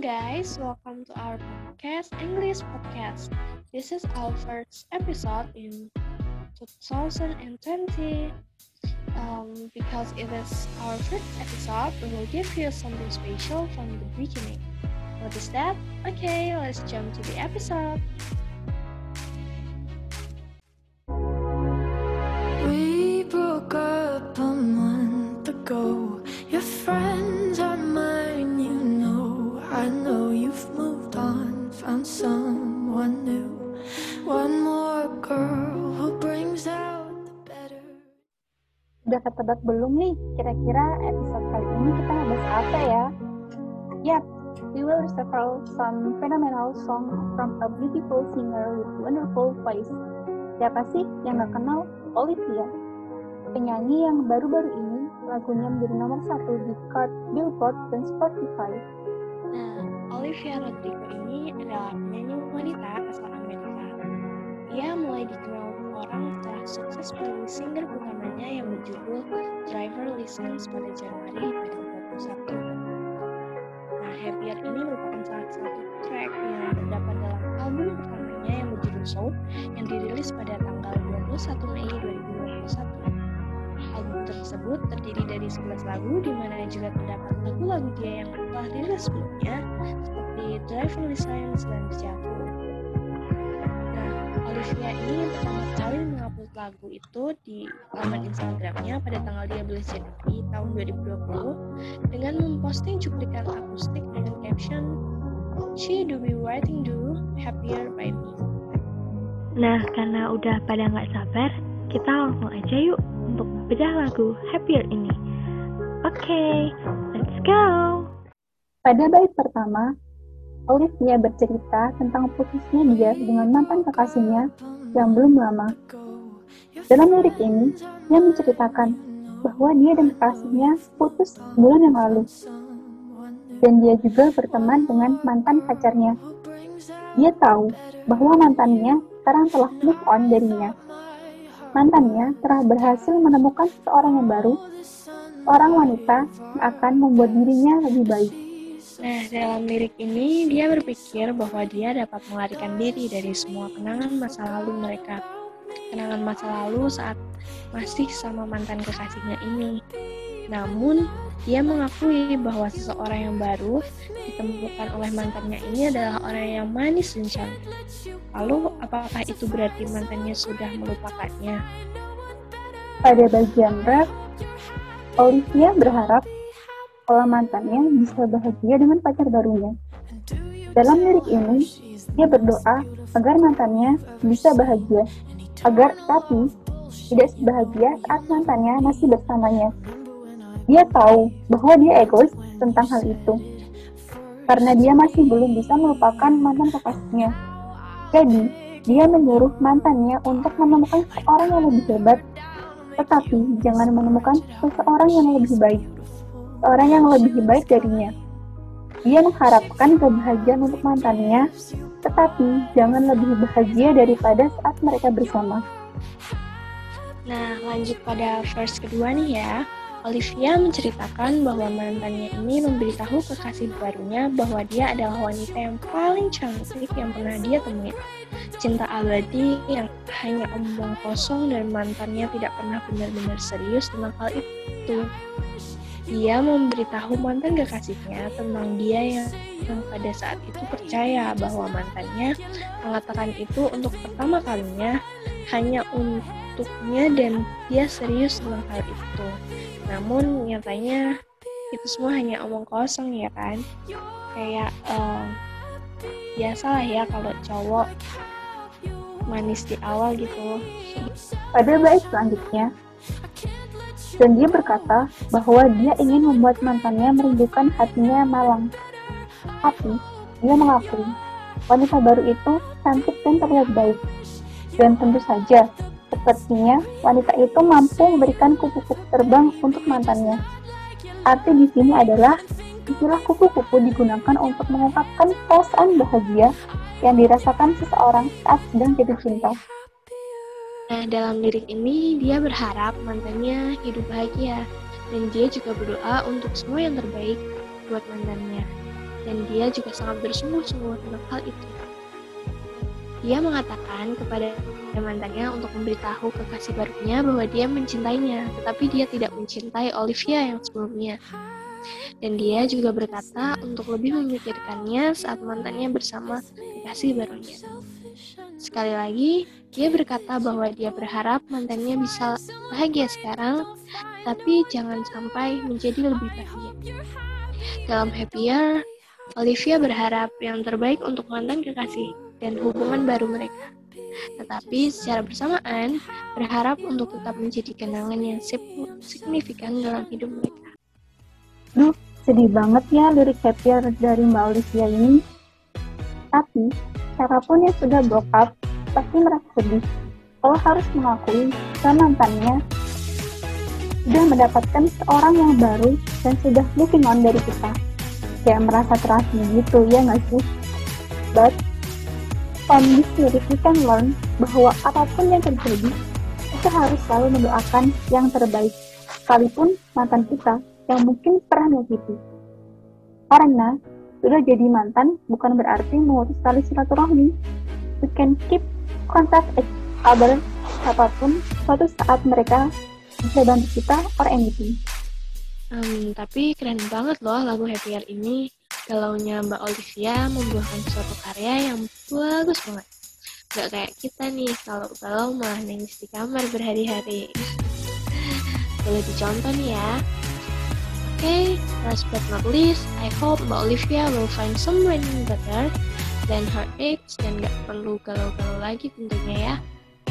guys, welcome to our podcast, English Podcast. This is our first episode in 2020. Um, because it is our first episode, we will give you something special from the beginning. What is that? Okay, let's jump to the episode. Udah ketebak belum nih? Kira-kira episode kali ini kita bahas apa ya? Yap, we will reveal some phenomenal song from a beautiful singer with wonderful voice. Siapa sih yang gak kenal Olivia? Penyanyi yang baru-baru ini lagunya menjadi nomor satu di chart Billboard dan Spotify. Nah, Olivia Rodrigo ini adalah penyanyi wanita asal Amerika. Ia mulai dikenal orang setelah sukses merilis single utamanya yang berjudul Driver License pada Januari 2021. Nah, Happier ini merupakan salah satu track yang terdapat dalam album pertamanya yang berjudul Soul yang dirilis pada tanggal 21 Mei 2021. Album tersebut terdiri dari 11 lagu di mana juga terdapat lagu-lagu dia yang telah dirilis sebelumnya seperti Driver License dan Javu. Olivia ini pertama kali mengupload lagu itu di laman Instagramnya pada tanggal 13 Januari tahun 2020 dengan memposting cuplikan akustik dengan caption She do be writing do happier by me. Nah, karena udah pada nggak sabar, kita langsung aja yuk untuk bedah lagu Happier ini. Oke, let's go! Pada bait pertama, Olivia bercerita tentang putusnya dia dengan mantan kekasihnya yang belum lama. Dalam lirik ini, dia menceritakan bahwa dia dan kekasihnya putus bulan yang lalu. Dan dia juga berteman dengan mantan pacarnya. Dia tahu bahwa mantannya sekarang telah move on darinya. Mantannya telah berhasil menemukan seseorang yang baru, seorang wanita yang akan membuat dirinya lebih baik. Nah, dalam lirik ini dia berpikir bahwa dia dapat melarikan diri dari semua kenangan masa lalu mereka. Kenangan masa lalu saat masih sama mantan kekasihnya ini. Namun, dia mengakui bahwa seseorang yang baru ditemukan oleh mantannya ini adalah orang yang manis dan cantik. Lalu, apakah itu berarti mantannya sudah melupakannya? Pada bagian rap, Olivia berharap kalau mantannya bisa bahagia dengan pacar barunya. Dalam lirik ini, dia berdoa agar mantannya bisa bahagia, agar tapi tidak bahagia saat mantannya masih bersamanya. Dia tahu bahwa dia egois tentang hal itu, karena dia masih belum bisa melupakan mantan kekasihnya. Jadi, dia menyuruh mantannya untuk menemukan seorang yang lebih hebat, tetapi jangan menemukan seseorang yang lebih baik, seorang yang lebih baik darinya. Dia mengharapkan kebahagiaan untuk mantannya, tetapi jangan lebih bahagia daripada saat mereka bersama. Nah, lanjut pada verse kedua nih ya. Olivia menceritakan bahwa mantannya ini memberitahu kekasih barunya bahwa dia adalah wanita yang paling cantik yang pernah dia temui. Cinta abadi yang hanya omong kosong dan mantannya tidak pernah benar-benar serius tentang hal itu. Dia memberitahu mantan kekasihnya tentang dia yang, pada saat itu percaya bahwa mantannya mengatakan itu untuk pertama kalinya hanya untuknya dan dia serius tentang hal itu. Namun nyatanya itu semua hanya omong kosong ya kan? Kayak um, biasalah ya kalau cowok manis di awal gitu. Pada bait selanjutnya, dan dia berkata bahwa dia ingin membuat mantannya merindukan hatinya malang. Tapi, dia mengakui wanita baru itu cantik dan terlihat baik. Dan tentu saja, sepertinya wanita itu mampu memberikan kupu-kupu terbang untuk mantannya. Arti di sini adalah istilah kupu-kupu digunakan untuk mengungkapkan perasaan bahagia yang dirasakan seseorang saat sedang jatuh cinta. Nah, dalam lirik ini dia berharap mantannya hidup bahagia dan dia juga berdoa untuk semua yang terbaik buat mantannya. dan dia juga sangat bersungguh-sungguh tentang hal itu. Dia mengatakan kepada mantannya untuk memberitahu kekasih barunya bahwa dia mencintainya, tetapi dia tidak mencintai Olivia yang sebelumnya. Dan dia juga berkata untuk lebih memikirkannya saat mantannya bersama kekasih barunya. Sekali lagi, dia berkata bahwa dia berharap mantannya bisa bahagia sekarang, tapi jangan sampai menjadi lebih bahagia. Dalam Happier, Olivia berharap yang terbaik untuk mantan kekasih dan hubungan baru mereka. Tetapi secara bersamaan, berharap untuk tetap menjadi kenangan yang signifikan dalam hidup mereka. Duh, sedih banget ya lirik happier dari Mbak Olivia ini. Tapi, siapa pun yang sudah broke pasti merasa sedih. Kalau harus mengakui mantannya sudah mendapatkan seorang yang baru dan sudah moving on dari kita. Kayak merasa terasing gitu, ya nggak sih? But, From this lyric we can learn bahwa apa pun yang terjadi, kita harus selalu mendoakan yang terbaik, sekalipun mantan kita yang mungkin pernah menyakiti. Karena sudah jadi mantan bukan berarti memutus tali silaturahmi. We can keep contact each other apa pun suatu saat mereka bisa bantu kita or anything. Um, tapi keren banget loh lagu Happier ini galaunya Mbak Olivia membuahkan suatu karya yang bagus banget. Gak kayak kita nih, kalau galau malah nangis di kamar berhari-hari. Boleh dicontoh nih ya. Oke, okay, last but not least, I hope Mbak Olivia will find someone better than her ex dan gak perlu galau-galau lagi tentunya ya.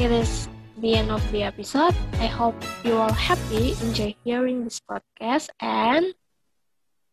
It is the end of the episode. I hope you all happy, enjoy hearing this podcast, and